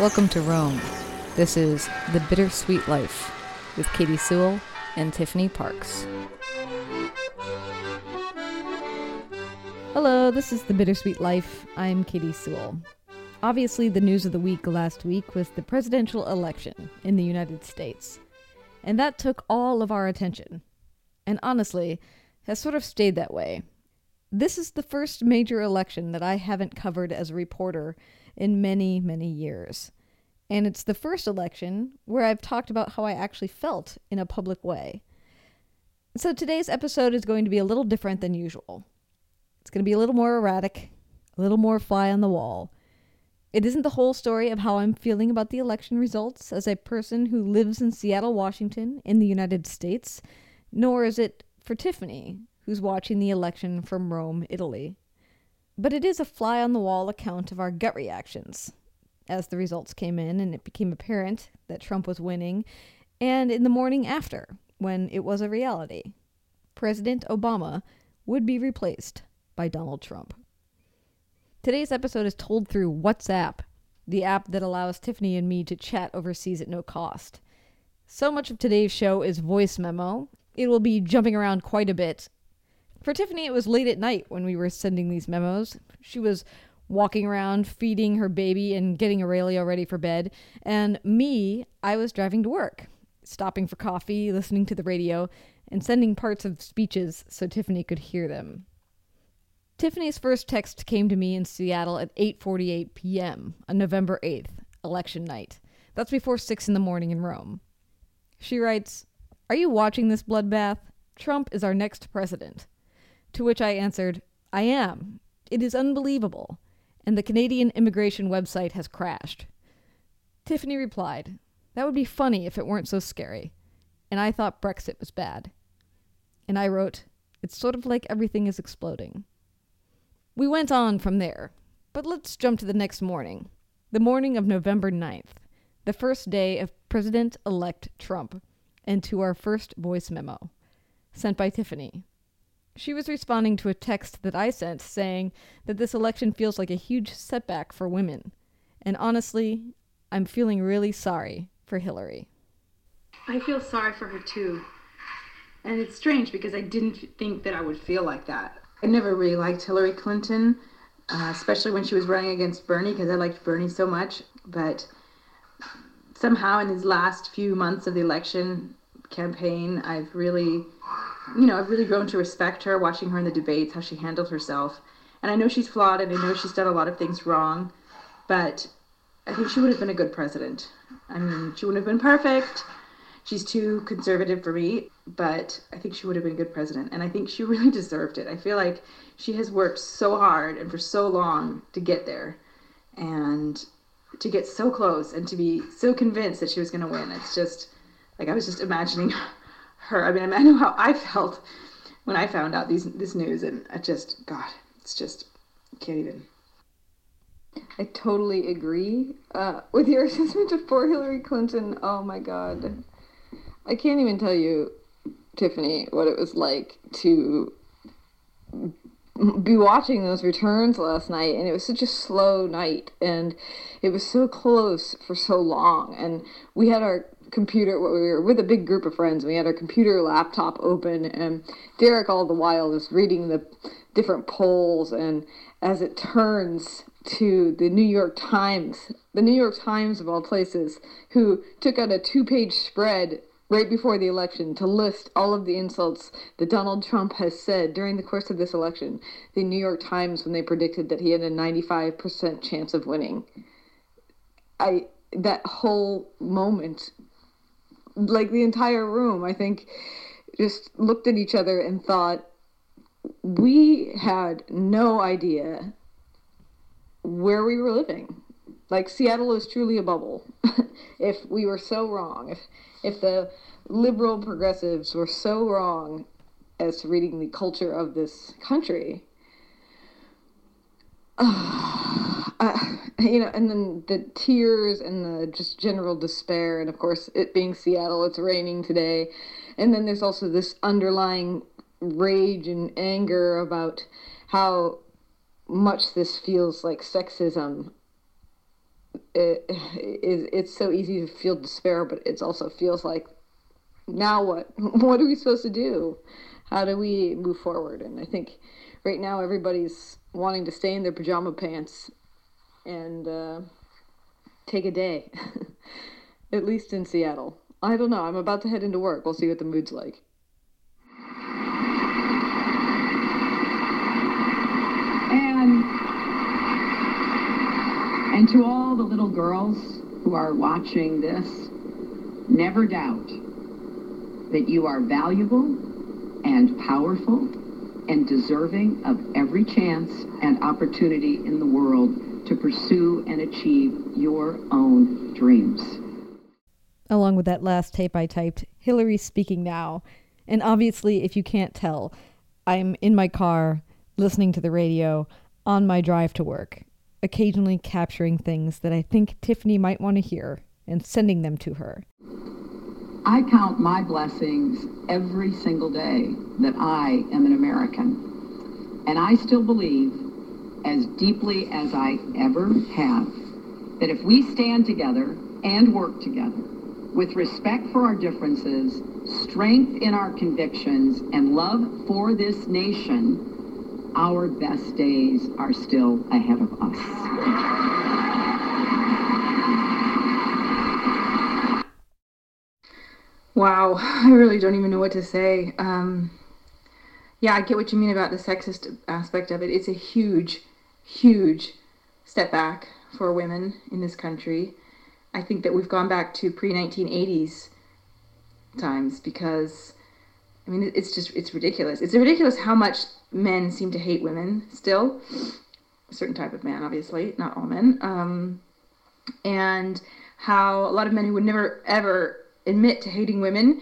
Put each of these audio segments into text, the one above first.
Welcome to Rome. This is The Bittersweet Life with Katy Sewall and Tiffany Parks. Hello, this is The Bittersweet Life. I'm Katy Sewall. Obviously, the news of the week last week was the presidential election in the United States. And that took all of our attention. And honestly, has sort of stayed that way. This is the first major election that I haven't covered as a reporter in many, many years. And it's the first election where I've talked about how I actually felt in a public way. So today's episode is going to be a little different than usual. It's going to be a little more erratic, a little more fly on the wall. It isn't the whole story of how I'm feeling about the election results as a person who lives in Seattle, Washington, in the United States, nor is it for Tiffany, who's watching the election from Rome, Italy. But it is a fly on the wall account of our gut reactions as the results came in and it became apparent that Trump was winning, and in the morning after, when it was a reality. President Obama would be replaced by Donald Trump. Today's episode is told through WhatsApp, the app that allows Tiffany and me to chat overseas at no cost. So much of today's show is voice memo. It will be jumping around quite a bit, for Tiffany, it was late at night when we were sending these memos. She was walking around feeding her baby and getting Aurelia ready for bed. And me, I was driving to work, stopping for coffee, listening to the radio, and sending parts of speeches so Tiffany could hear them. Tiffany's first text came to me in Seattle at 8:48 p.m. on November 8th, election night. That's before 6 in the morning in Rome. She writes, "Are you watching this bloodbath? Trump is our next president." To which I answered, I am. It is unbelievable. And the Canadian immigration website has crashed. Tiffany replied, That would be funny if it weren't so scary. And I thought Brexit was bad. And I wrote, It's sort of like everything is exploding. We went on from there, but let's jump to the next morning, the morning of November 9th, the first day of President elect Trump, and to our first voice memo, sent by Tiffany, she was responding to a text that I sent saying that this election feels like a huge setback for women. And honestly, I'm feeling really sorry for Hillary. I feel sorry for her too. And it's strange because I didn't think that I would feel like that. I never really liked Hillary Clinton, uh, especially when she was running against Bernie because I liked Bernie so much. But somehow in these last few months of the election campaign, I've really you know, I've really grown to respect her, watching her in the debates, how she handled herself. And I know she's flawed and I know she's done a lot of things wrong, but I think she would have been a good president. I mean, she wouldn't have been perfect. She's too conservative for me, but I think she would have been a good president. And I think she really deserved it. I feel like she has worked so hard and for so long to get there and to get so close and to be so convinced that she was going to win. It's just like I was just imagining her. I mean, I know how I felt when I found out these this news, and I just, God, it's just can't even. I totally agree uh, with your assessment of poor Hillary Clinton. Oh my God, I can't even tell you, Tiffany, what it was like to be watching those returns last night and it was such a slow night and it was so close for so long and we had our computer we were with a big group of friends. We had our computer laptop open and derek all the while was reading the different polls. And as it turns to the new york times the new york times of all places who took out a two-page spread right before the election to list all of the insults that donald trump has said during the course of this election the new york times when they predicted that he had a 95% chance of winning. I that whole moment like the entire room, I think, just looked at each other and thought, we had no idea where we were living. Like Seattle is truly a bubble. if we were so wrong, if if the liberal progressives were so wrong as to reading the culture of this country, uh, you know, and then the tears and the just general despair, and of course, it being Seattle, it's raining today, and then there's also this underlying rage and anger about how much this feels like sexism it, it, it's so easy to feel despair, but it also feels like, now what? What are we supposed to do? How do we move forward? And I think right now everybody's wanting to stay in their pajama pants and uh, take a day, at least in Seattle. I don't know. I'm about to head into work. We'll see what the mood's like. And and to all the little girls who are watching this, never doubt that you are valuable and powerful and deserving of every chance and opportunity in the world to pursue and achieve your own dreams. Along with that last tape I typed, Hillary speaking now. And obviously, if you can't tell, I'm in my car listening to the radio on my drive to work, occasionally capturing things that I think Tiffany might want to hear and sending them to her. I count my blessings every single day that I am an American. And I still believe, as deeply as I ever have, that if we stand together and work together with respect for our differences, strength in our convictions, and love for this nation, our best days are still ahead of us. Wow, I really don't even know what to say. Um, yeah, I get what you mean about the sexist aspect of it. It's a huge, huge step back for women in this country. I think that we've gone back to pre 1980s times because, I mean, it's just, it's ridiculous. It's ridiculous how much men seem to hate women still. A certain type of man, obviously, not all men. Um, and how a lot of men who would never, ever admit to hating women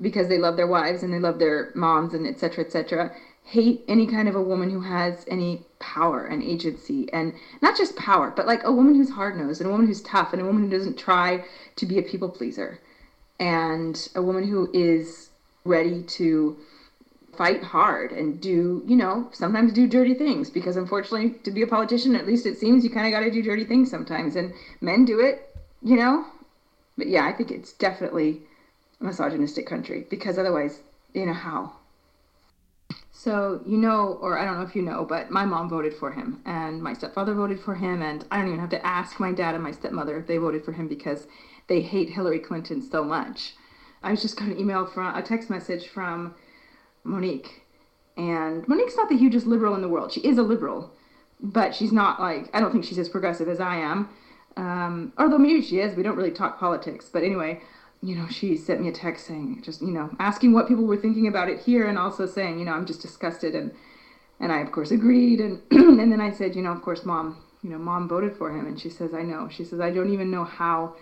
because they love their wives and they love their moms and etc etc hate any kind of a woman who has any power and agency and not just power but like a woman who's hard-nosed and a woman who's tough and a woman who doesn't try to be a people pleaser and a woman who is ready to fight hard and do you know sometimes do dirty things because unfortunately to be a politician at least it seems you kind of got to do dirty things sometimes and men do it you know but yeah, I think it's definitely a misogynistic country because otherwise, you know how. So, you know, or I don't know if you know, but my mom voted for him and my stepfather voted for him. And I don't even have to ask my dad and my stepmother if they voted for him because they hate Hillary Clinton so much. I just got an email from a text message from Monique. And Monique's not the hugest liberal in the world. She is a liberal, but she's not like, I don't think she's as progressive as I am. Um, although maybe she is, we don't really talk politics. But anyway, you know, she sent me a text saying, just you know, asking what people were thinking about it here, and also saying, you know, I'm just disgusted, and and I of course agreed, and and then I said, you know, of course, mom, you know, mom voted for him, and she says, I know. She says, I don't even know how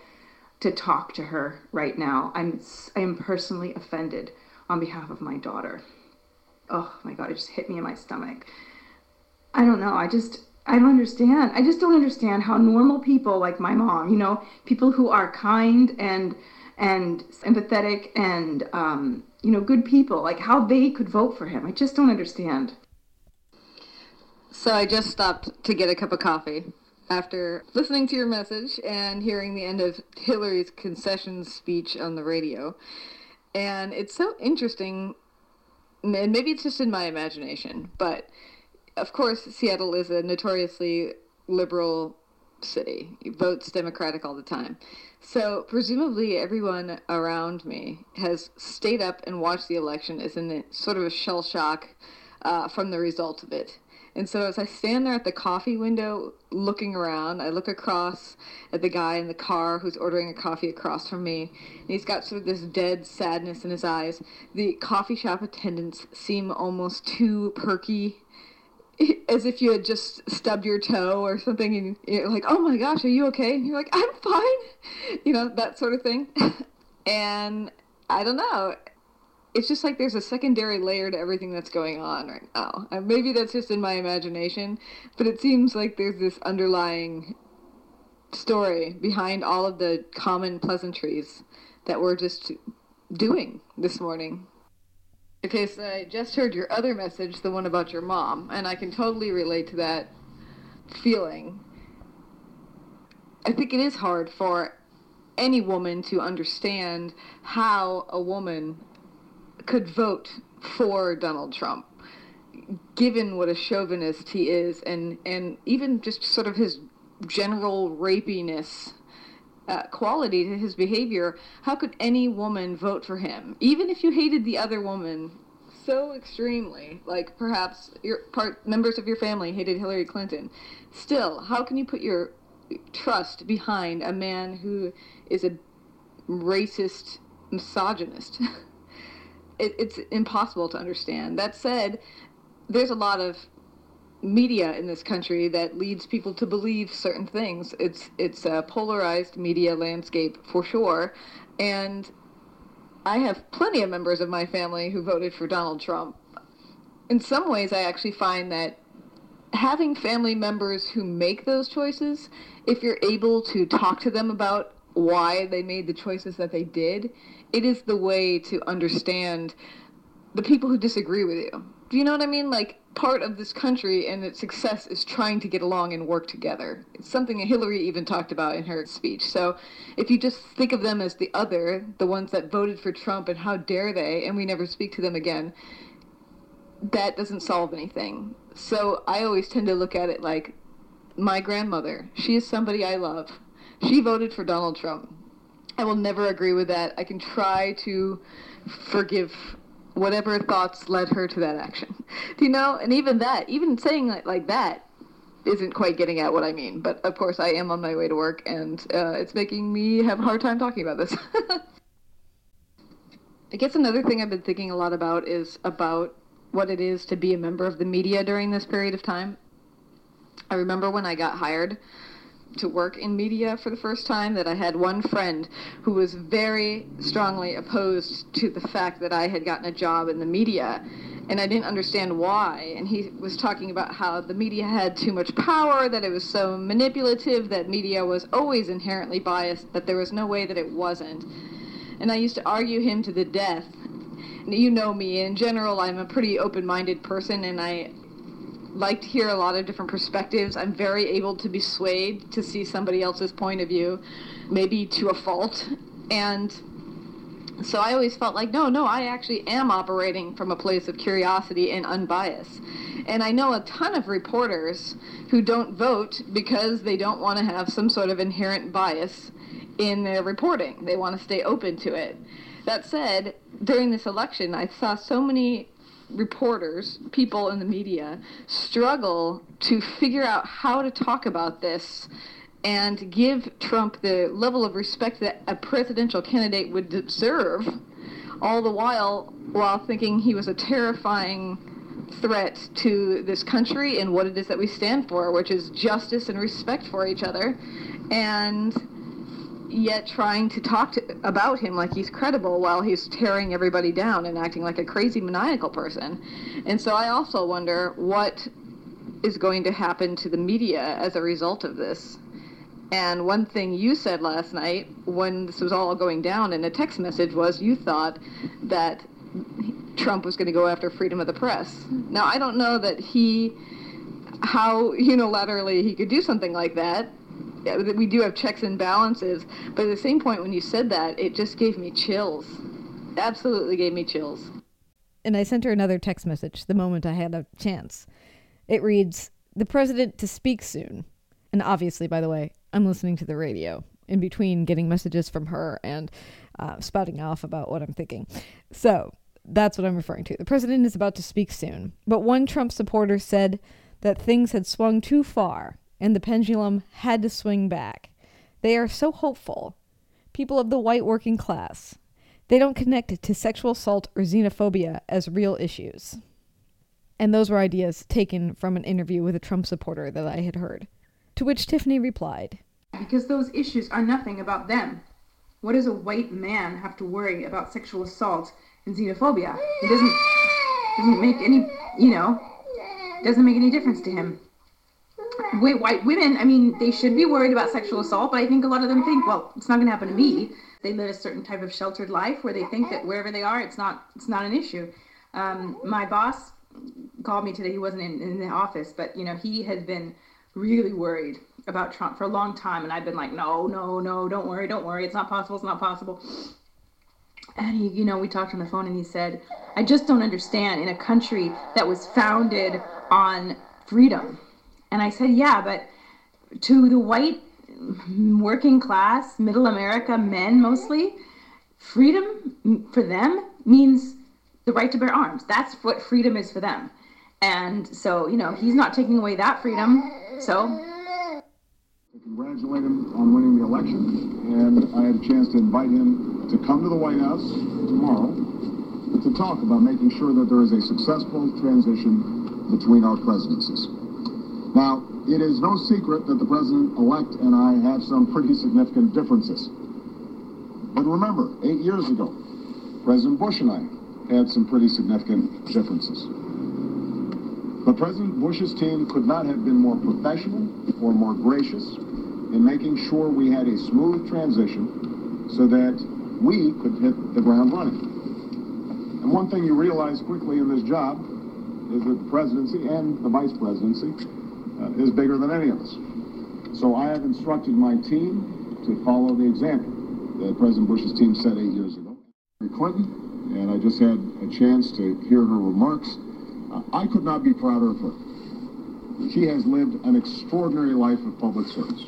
to talk to her right now. I'm I am personally offended on behalf of my daughter. Oh my God, it just hit me in my stomach. I don't know. I just I don't understand. I just don't understand how normal people like my mom, you know, people who are kind and and empathetic and um, you know good people, like how they could vote for him. I just don't understand. So I just stopped to get a cup of coffee after listening to your message and hearing the end of Hillary's concession speech on the radio. And it's so interesting, and maybe it's just in my imagination, but of course, Seattle is a notoriously liberal city. He votes Democratic all the time. So presumably everyone around me has stayed up and watched the election is in sort of a shell shock uh, from the result of it. And so as I stand there at the coffee window looking around, I look across at the guy in the car who's ordering a coffee across from me. And he's got sort of this dead sadness in his eyes. The coffee shop attendants seem almost too perky as if you had just stubbed your toe or something and you're like oh my gosh are you okay? And you're like i'm fine. You know that sort of thing. And i don't know. It's just like there's a secondary layer to everything that's going on right now. Uh, maybe that's just in my imagination but it seems like there's this underlying story behind all of the common pleasantries that we're just doing this morning Okay, so I just heard your other message, the one about your mom, and I can totally relate to that feeling. I think it is hard for any woman to understand how a woman could vote for Donald Trump, given what a chauvinist he is, and and even just sort of his general rapiness. Uh, quality to his behavior, how could any woman vote for him? Even if you hated the other woman so extremely, like perhaps your part members of your family hated Hillary Clinton, still, how can you put your trust behind a man who is a racist misogynist? it, it's impossible to understand. That said, there's a lot of media in this country that leads people to believe certain things. It's it's a polarized media landscape for sure, and I have plenty of members of my family who voted for Donald Trump. In some ways, I actually find that having family members who make those choices, if you're able to talk to them about why they made the choices that they did, it is the way to understand the people who disagree with you. Do you know what I mean? Like, part of this country and its success is trying to get along and work together. It's something that Hillary even talked about in her speech. So if you just think of them as the other, the ones that voted for Trump and how dare they, and we never speak to them again, that doesn't solve anything. So I always tend to look at it like my grandmother. She is somebody I love. She voted for Donald Trump. I will never agree with that. I can try to forgive whatever thoughts led her to that action. Do you know? And even that, even saying like, like that, isn't quite getting at what I mean. But of course, I am on my way to work, and uh, it's making me have a hard time talking about this. I guess another thing I've been thinking a lot about is about what it is to be a member of the media during this period of time. I remember when I got hired to work in media for the first time that I had one friend who was very strongly opposed to the fact that I had gotten a job in the media. And I didn't understand why. And he was talking about how the media had too much power that it was so manipulative that media was always inherently biased that there was no way that it wasn't. And I used to argue him to the death. You know me. In general I'm a pretty open-minded person and I like to hear a lot of different perspectives. I'm very able to be swayed to see somebody else's point of view, maybe to a fault. And so I always felt like, no, no, I actually am operating from a place of curiosity and unbiased. And I know a ton of reporters who don't vote because they don't want to have some sort of inherent bias in their reporting. They want to stay open to it. That said, during this election, I saw so many reporters, people in the media, struggle to figure out how to talk about this and give Trump the level of respect that a presidential candidate would deserve, all the while while thinking he was a terrifying threat to this country and what it is that we stand for, which is justice and respect for each other. And yet trying to talk to, about him like he's credible while he's tearing everybody down and acting like a crazy maniacal person. And so I also wonder what is going to happen to the media as a result of this. And one thing you said last night when this was all going down in a text message was you thought that Trump was going to go after freedom of the press. Now, I don't know that he, how unilaterally he could do something like that we do have checks and balances. But at the same point, when you said that, it just gave me chills. Absolutely gave me chills. And I sent her another text message the moment I had a chance. It reads, The president to speak soon. And obviously, by the way, I'm listening to the radio in between getting messages from her and uh, spouting off about what I'm thinking. So that's what I'm referring to. The president is about to speak soon. But one Trump supporter said that things had swung too far and the pendulum had to swing back. They are so hopeful. People of the white working class. They don't connect to sexual assault or xenophobia as real issues. And those were ideas taken from an interview with a Trump supporter that I had heard. To which Tiffany replied Because those issues are nothing about them. What does a white man have to worry about sexual assault and xenophobia? It doesn't doesn't make any you know doesn't make any difference to him white women, I mean, they should be worried about sexual assault, but I think a lot of them think, well, it's not going to happen to me. They live a certain type of sheltered life where they think that wherever they are, it's not it's not an issue. Um, my boss called me today. He wasn't in, in the office, but you know, he has been really worried about Trump for a long time, and I've been like, no, no, no, don't worry, don't worry, it's not possible, it's not possible. And he, you know, we talked on the phone, and he said, I just don't understand in a country that was founded on freedom. And I said, yeah, but to the white working class, middle America men mostly, freedom for them means the right to bear arms. That's what freedom is for them. And so, you know, he's not taking away that freedom. So. I congratulate him on winning the election, and I had a chance to invite him to come to the White House tomorrow to talk about making sure that there is a successful transition between our presidencies. Now, it is no secret that the president-elect and I have some pretty significant differences. But remember, eight years ago, President Bush and I had some pretty significant differences. But President Bush's team could not have been more professional or more gracious in making sure we had a smooth transition so that we could hit the ground running. And one thing you realize quickly in this job is that the presidency and the vice presidency uh, is bigger than any of us. So I have instructed my team to follow the example that President Bush's team set eight years ago. Clinton, and I just had a chance to hear her remarks. Uh, I could not be prouder of her. She has lived an extraordinary life of public service.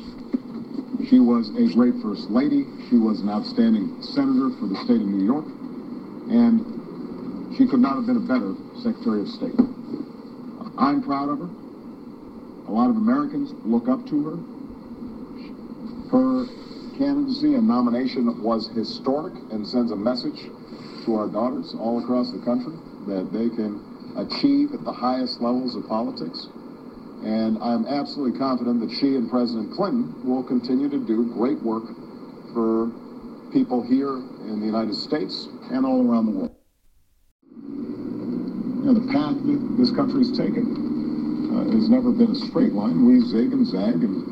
She was a great first lady. She was an outstanding senator for the state of New York. And she could not have been a better Secretary of State. I'm proud of her. A lot of Americans look up to her. Her candidacy and nomination was historic and sends a message to our daughters all across the country that they can achieve at the highest levels of politics. And I'm absolutely confident that she and President Clinton will continue to do great work for people here in the United States and all around the world. You know, the path that this country's taken uh, has never been a straight line. We zig and zag, and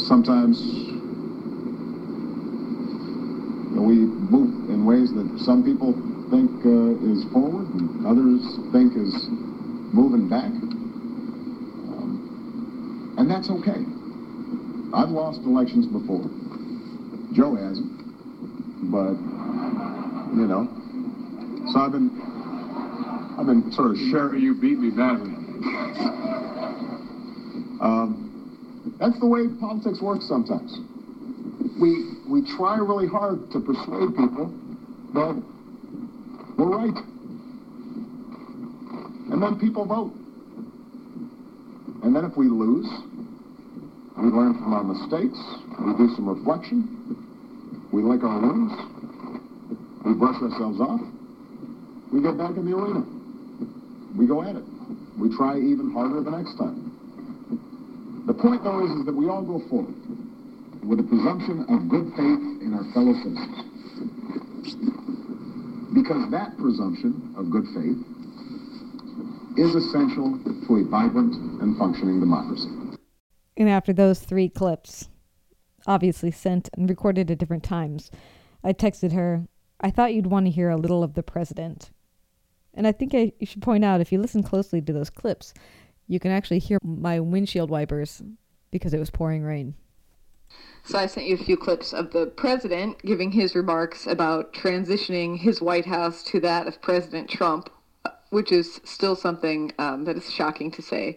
sometimes you know, we move in ways that some people think uh, is forward, and others think is moving back. Um, and that's okay. I've lost elections before. Joe hasn't. But, you know, so I've been I've been sort of sharing. You beat me badly. Um, that's the way politics works sometimes. We we try really hard to persuade people that we're right, and then people vote. And then if we lose, we learn from our mistakes. We do some reflection. We lick our wounds. We brush ourselves off. We get back in the arena go at it. We try even harder the next time. The point, though, is, is that we all go forward with a presumption of good faith in our fellow citizens. Because that presumption of good faith is essential to a vibrant and functioning democracy. And after those three clips, obviously sent and recorded at different times, I texted her, I thought you'd want to hear a little of the president. And I think I, should point out if you listen closely to those clips, you can actually hear my windshield wipers because it was pouring rain. So I sent you a few clips of the president giving his remarks about transitioning his White House to that of President Trump, which is still something um, that is shocking to say.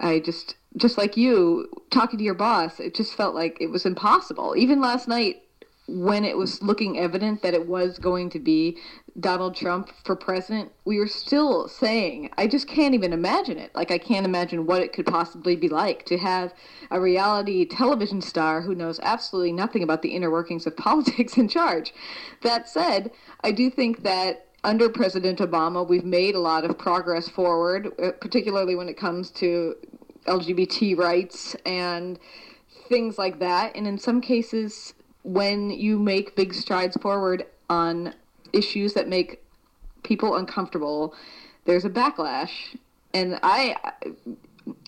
I just, just like you, talking to your boss, it just felt like it was impossible. Even last night, when it was looking evident that it was going to be Donald Trump for president, we were still saying, I just can't even imagine it. Like, I can't imagine what it could possibly be like to have a reality television star who knows absolutely nothing about the inner workings of politics in charge. That said, I do think that under President Obama, we've made a lot of progress forward, uh, particularly when it comes to LGBT rights and things like that. And in some cases, when you make big strides forward on issues that make people uncomfortable, there's a backlash. And I,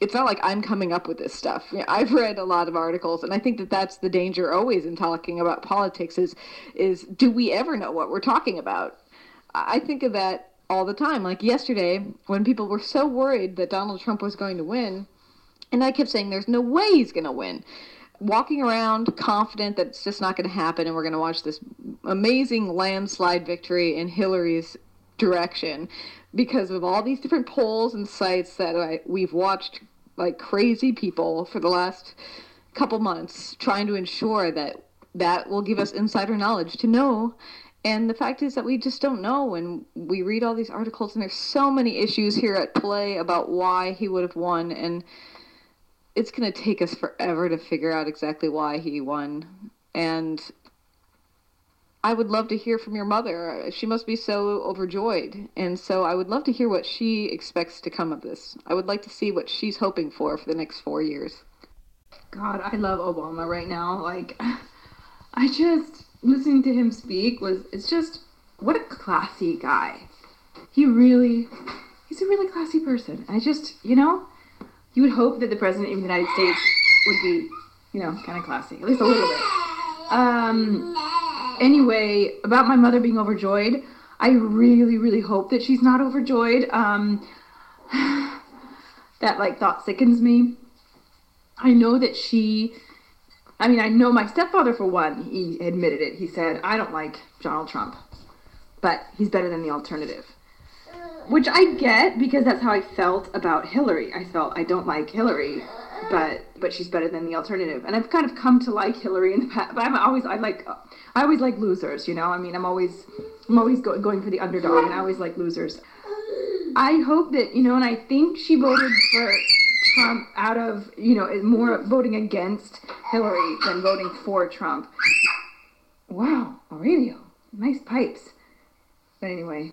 it's not like I'm coming up with this stuff. I've read a lot of articles, and I think that that's the danger always in talking about politics is, is do we ever know what we're talking about? I think of that all the time. Like yesterday, when people were so worried that Donald Trump was going to win, And I kept saying, there's no way he's going to win. Walking around confident that it's just not going to happen and we're going to watch this amazing landslide victory in Hillary's direction because of all these different polls and sites that I, we've watched like crazy people for the last couple months trying to ensure that that will give us insider knowledge to know. And the fact is that we just don't know and we read all these articles and there's so many issues here at play about why he would have won and it's going to take us forever to figure out exactly why he won and I would love to hear from your mother. She must be so overjoyed. And so I would love to hear what she expects to come of this. I would like to see what she's hoping for for the next four years. God, I love Obama right now. Like, I just, listening to him speak was, it's just, what a classy guy. He really, he's a really classy person. I just, you know, you would hope that the president of the United States would be, you know, kind of classy, at least a little bit. Um, anyway, about my mother being overjoyed, I really, really hope that she's not overjoyed. Um, that like thought sickens me. I know that she, I mean, I know my stepfather for one, he admitted it. He said, I don't like Donald Trump, but he's better than the alternative. Which I get because that's how I felt about Hillary. I felt I don't like Hillary, but but she's better than the alternative. And I've kind of come to like Hillary in the past. But I'm always I like I always like losers. You know, I mean, I'm always I'm always go, going for the underdog, and I always like losers. I hope that you know, and I think she voted for Trump out of you know more voting against Hillary than voting for Trump. Wow, Aurelio, nice pipes. But anyway.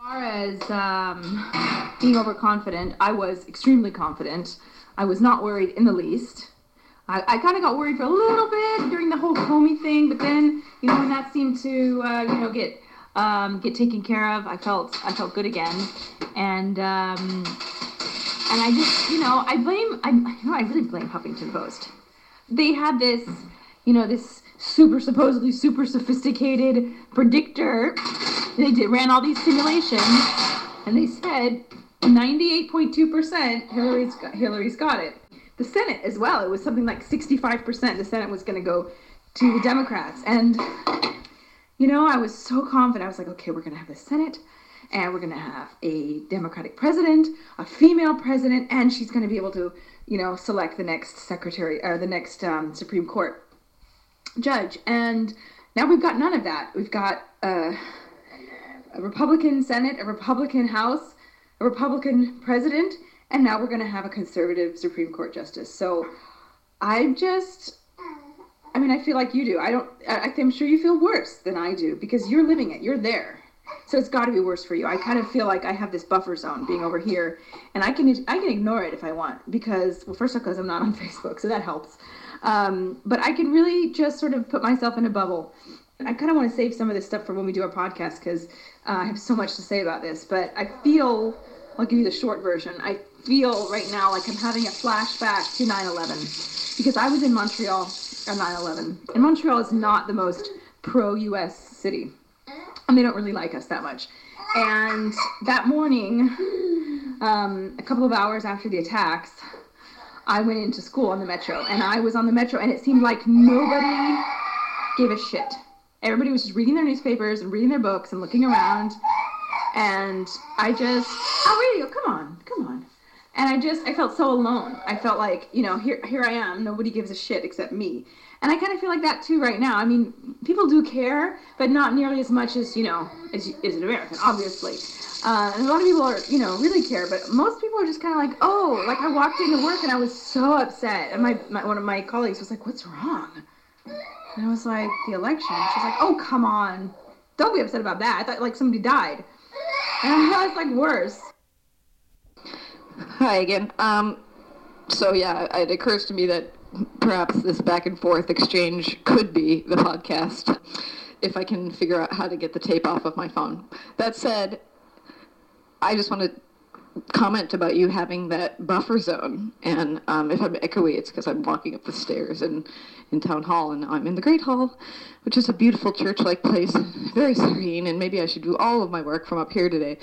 As far as um, being overconfident, I was extremely confident. I was not worried in the least. I, I kind of got worried for a little bit during the whole Comey thing, but then you know when that seemed to uh, you know get um, get taken care of, I felt I felt good again, and um, and I just you know I blame I you know I really blame Huffington Post. They had this you know this super supposedly super sophisticated predictor they did ran all these simulations and they said 98.2% Hillary's got, Hillary's got it. The Senate as well. It was something like 65% the Senate was going to go to the Democrats. And you know, I was so confident. I was like, okay, we're going to have the Senate and we're going to have a Democratic president, a female president, and she's going to be able to, you know, select the next secretary or the next um, Supreme Court judge. And now we've got none of that. We've got uh, a Republican Senate, a Republican House, a Republican president, and now we're going to have a conservative Supreme Court justice. So I'm just, I mean, I feel like you do. I don't, I, I'm sure you feel worse than I do because you're living it, you're there. So it's got to be worse for you. I kind of feel like I have this buffer zone being over here, and I can I can ignore it if I want because well, first off, because I'm not on Facebook, so that helps. Um, but I can really just sort of put myself in a bubble. I kind of want to save some of this stuff for when we do our podcast because uh, I have so much to say about this. But I feel I'll give you the short version. I feel right now like I'm having a flashback to 9/11 because I was in Montreal on 9/11, and Montreal is not the most pro-U.S. city, and they don't really like us that much. And that morning, um, a couple of hours after the attacks, I went into school on the metro, and I was on the metro, and it seemed like nobody gave a shit. Everybody was just reading their newspapers and reading their books and looking around, and I just, oh radio, come on, come on. And I just, I felt so alone. I felt like, you know, here, here I am. Nobody gives a shit except me. And I kind of feel like that too right now. I mean, people do care, but not nearly as much as you know, as, as an American, obviously. Uh, and a lot of people are, you know, really care, but most people are just kind of like, oh, like I walked into work and I was so upset, and my, my one of my colleagues was like, what's wrong? And I was like, the election. She's like, oh, come on, don't be upset about that. I thought like somebody died. And I was like, worse. Hi again. Um, so yeah, it occurs to me that perhaps this back and forth exchange could be the podcast if I can figure out how to get the tape off of my phone. That said, I just want to comment about you having that buffer zone. And um, if I'm echoey, it's because I'm walking up the stairs in, in town hall, and I'm in the Great Hall, which is a beautiful church-like place, very serene. And maybe I should do all of my work from up here today,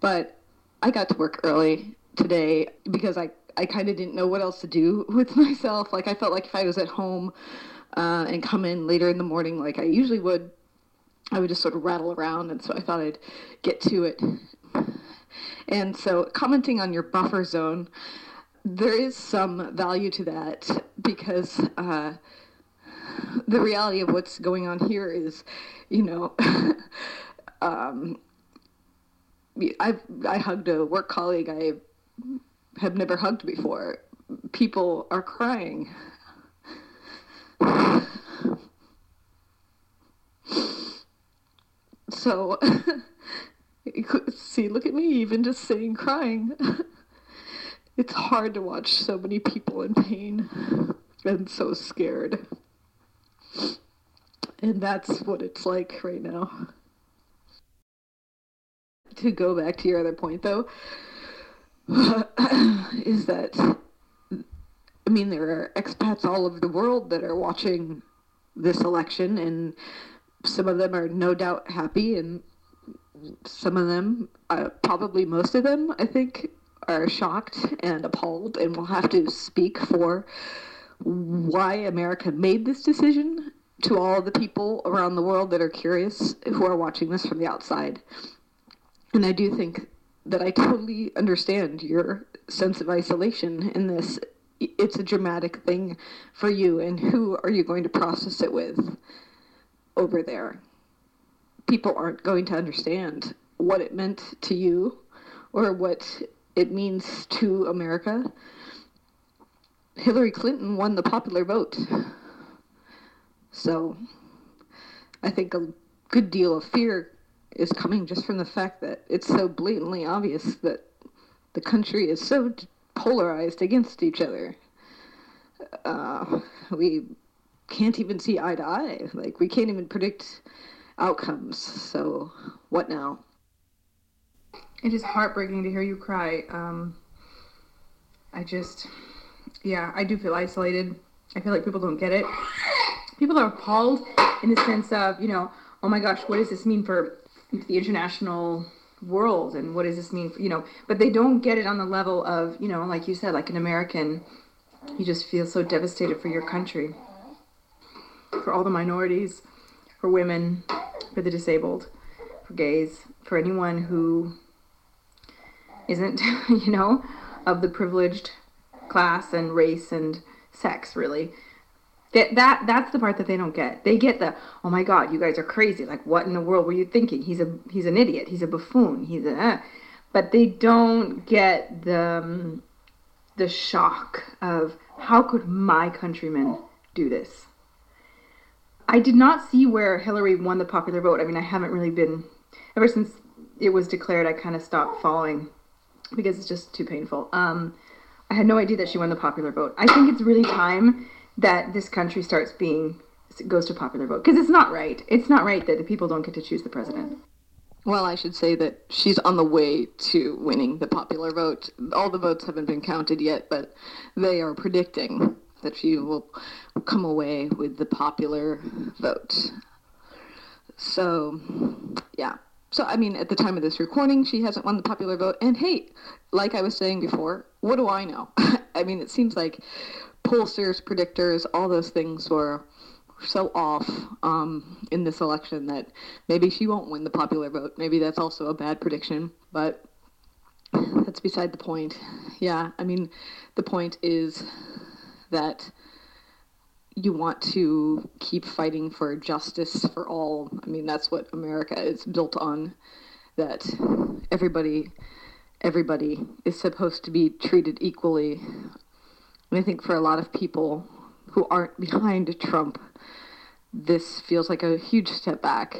but I got to work early today because I, I kind of didn't know what else to do with myself. Like I felt like if I was at home uh, and come in later in the morning, like I usually would, I would just sort of rattle around, and so I thought I'd get to it. And so, commenting on your buffer zone, there is some value to that because uh, the reality of what's going on here is, you know, um, I I hugged a work colleague I have never hugged before. People are crying. So, see, look at me, even just sitting crying. it's hard to watch so many people in pain and so scared. And that's what it's like right now. To go back to your other point, though, is that, I mean, there are expats all over the world that are watching this election, and some of them are no doubt happy, and some of them, uh, probably most of them, I think, are shocked and appalled and will have to speak for why America made this decision to all the people around the world that are curious who are watching this from the outside. And I do think that I totally understand your sense of isolation in this. It's a dramatic thing for you, and who are you going to process it with over there? People aren't going to understand what it meant to you or what it means to America. Hillary Clinton won the popular vote. So I think a good deal of fear is coming just from the fact that it's so blatantly obvious that the country is so polarized against each other. Uh, we can't even see eye to eye. Like, we can't even predict outcomes. So, what now? It is heartbreaking to hear you cry. Um, I just, yeah, I do feel isolated. I feel like people don't get it. People are appalled in the sense of, you know, oh my gosh, what does this mean for the international world and what does this mean for, you know, but they don't get it on the level of, you know, like you said, like an American, you just feel so devastated for your country, for all the minorities, for women, for the disabled, for gays, for anyone who isn't, you know, of the privileged class and race and sex, really. That, that that's the part that they don't get. They get the oh my god, you guys are crazy. Like what in the world were you thinking? He's a he's an idiot. He's a buffoon. He's a but they don't get the um, the shock of how could my countrymen do this? I did not see where Hillary won the popular vote. I mean, I haven't really been ever since it was declared. I kind of stopped following because it's just too painful. Um, I had no idea that she won the popular vote. I think it's really time that this country starts being goes to popular vote because it's not right. It's not right that the people don't get to choose the president. Well, I should say that she's on the way to winning the popular vote. All the votes haven't been counted yet, but they are predicting that she will come away with the popular vote. So, yeah. So, I mean, at the time of this recording, she hasn't won the popular vote. And hey, like I was saying before, what do I know? I mean, it seems like pollsters, predictors, all those things were so off um, in this election that maybe she won't win the popular vote. Maybe that's also a bad prediction, but that's beside the point. Yeah, I mean, the point is that you want to keep fighting for justice for all. I mean, that's what America is built on. That everybody, everybody is supposed to be treated equally and I think for a lot of people who aren't behind Trump, this feels like a huge step back.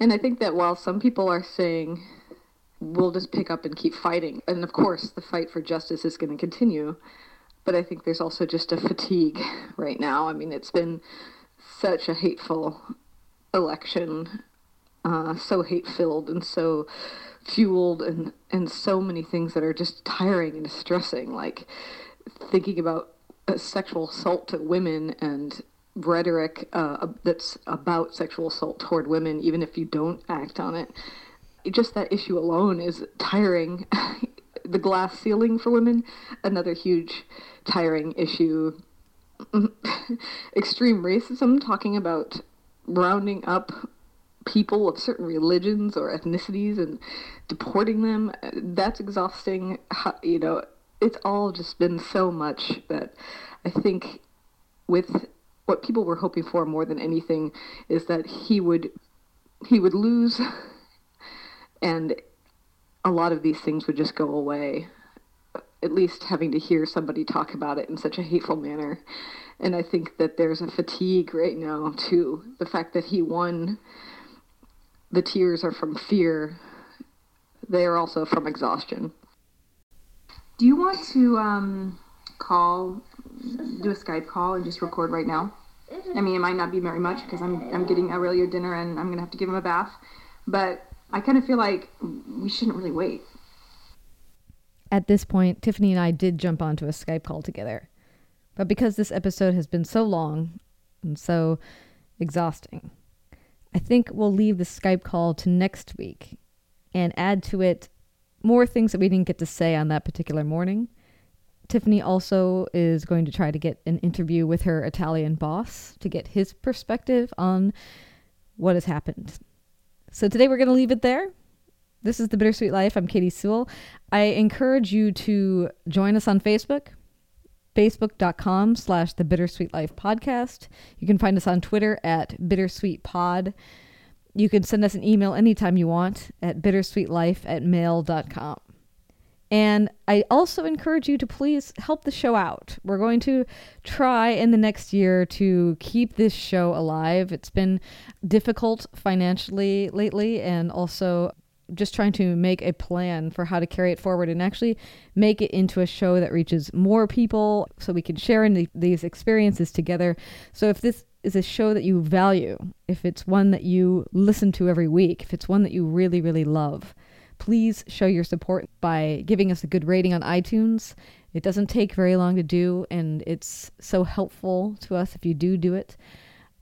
And I think that while some people are saying, we'll just pick up and keep fighting, and of course the fight for justice is going to continue, but I think there's also just a fatigue right now. I mean, it's been such a hateful election, uh, so hate filled and so fueled, and, and so many things that are just tiring and distressing. Like, thinking about sexual assault to women and rhetoric uh, that's about sexual assault toward women, even if you don't act on it. Just that issue alone is tiring the glass ceiling for women, another huge, tiring issue. Extreme racism, talking about rounding up people of certain religions or ethnicities and deporting them. That's exhausting. You know, it's all just been so much that I think with what people were hoping for more than anything is that he would he would lose and a lot of these things would just go away at least having to hear somebody talk about it in such a hateful manner. And i think that there's a fatigue right now too the fact that he won. The tears are from fear. They are also from exhaustion. Do you want to um, call do a skype call and just record right now? I mean, it might not be very much because I'm I'm getting earlier dinner and I'm gonna have to give him a bath, but I kind of feel like we shouldn't really wait. At this point, Tiffany and I did jump onto a Skype call together, but because this episode has been so long and so exhausting, I think we'll leave the Skype call to next week and add to it more things that we didn't get to say on that particular morning Tiffany also is going to try to get an interview with her Italian boss to get his perspective on what has happened. So today we're going to leave it there. This is The Bittersweet Life. I'm Katy Sewall. I encourage you to join us on Facebook, facebook.com slash The Bittersweet Life Podcast. You can find us on Twitter at Bittersweet Pod. You can send us an email anytime you want at bittersweetlife at mail.com. And I also encourage you to please help the show out. We're going to try in the next year to keep this show alive. It's been difficult financially lately, and also just trying to make a plan for how to carry it forward and actually make it into a show that reaches more people so we can share in the, these experiences together. So if this is a show that you value, if it's one that you listen to every week, if it's one that you really, really love, please show your support by giving us a good rating on iTunes. It doesn't take very long to do, and it's so helpful to us if you do do it.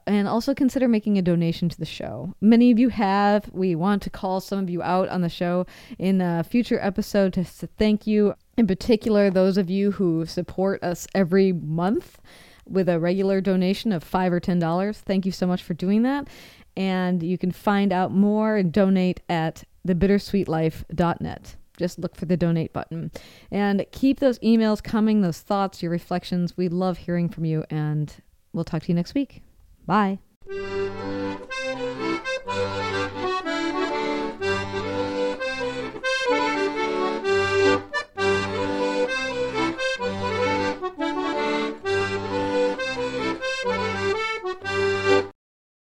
And also consider making a donation to the show. Many of you have. We want to call some of you out on the show in a future episode to thank you. In particular, those of you who support us every month with a regular donation of five or ten dollars. Thank you so much for doing that. And you can find out more and donate at thebittersweetlife.net. Just look for the donate button. And keep those emails coming, those thoughts, your reflections. We love hearing from you, and we'll talk to you next week. Bye.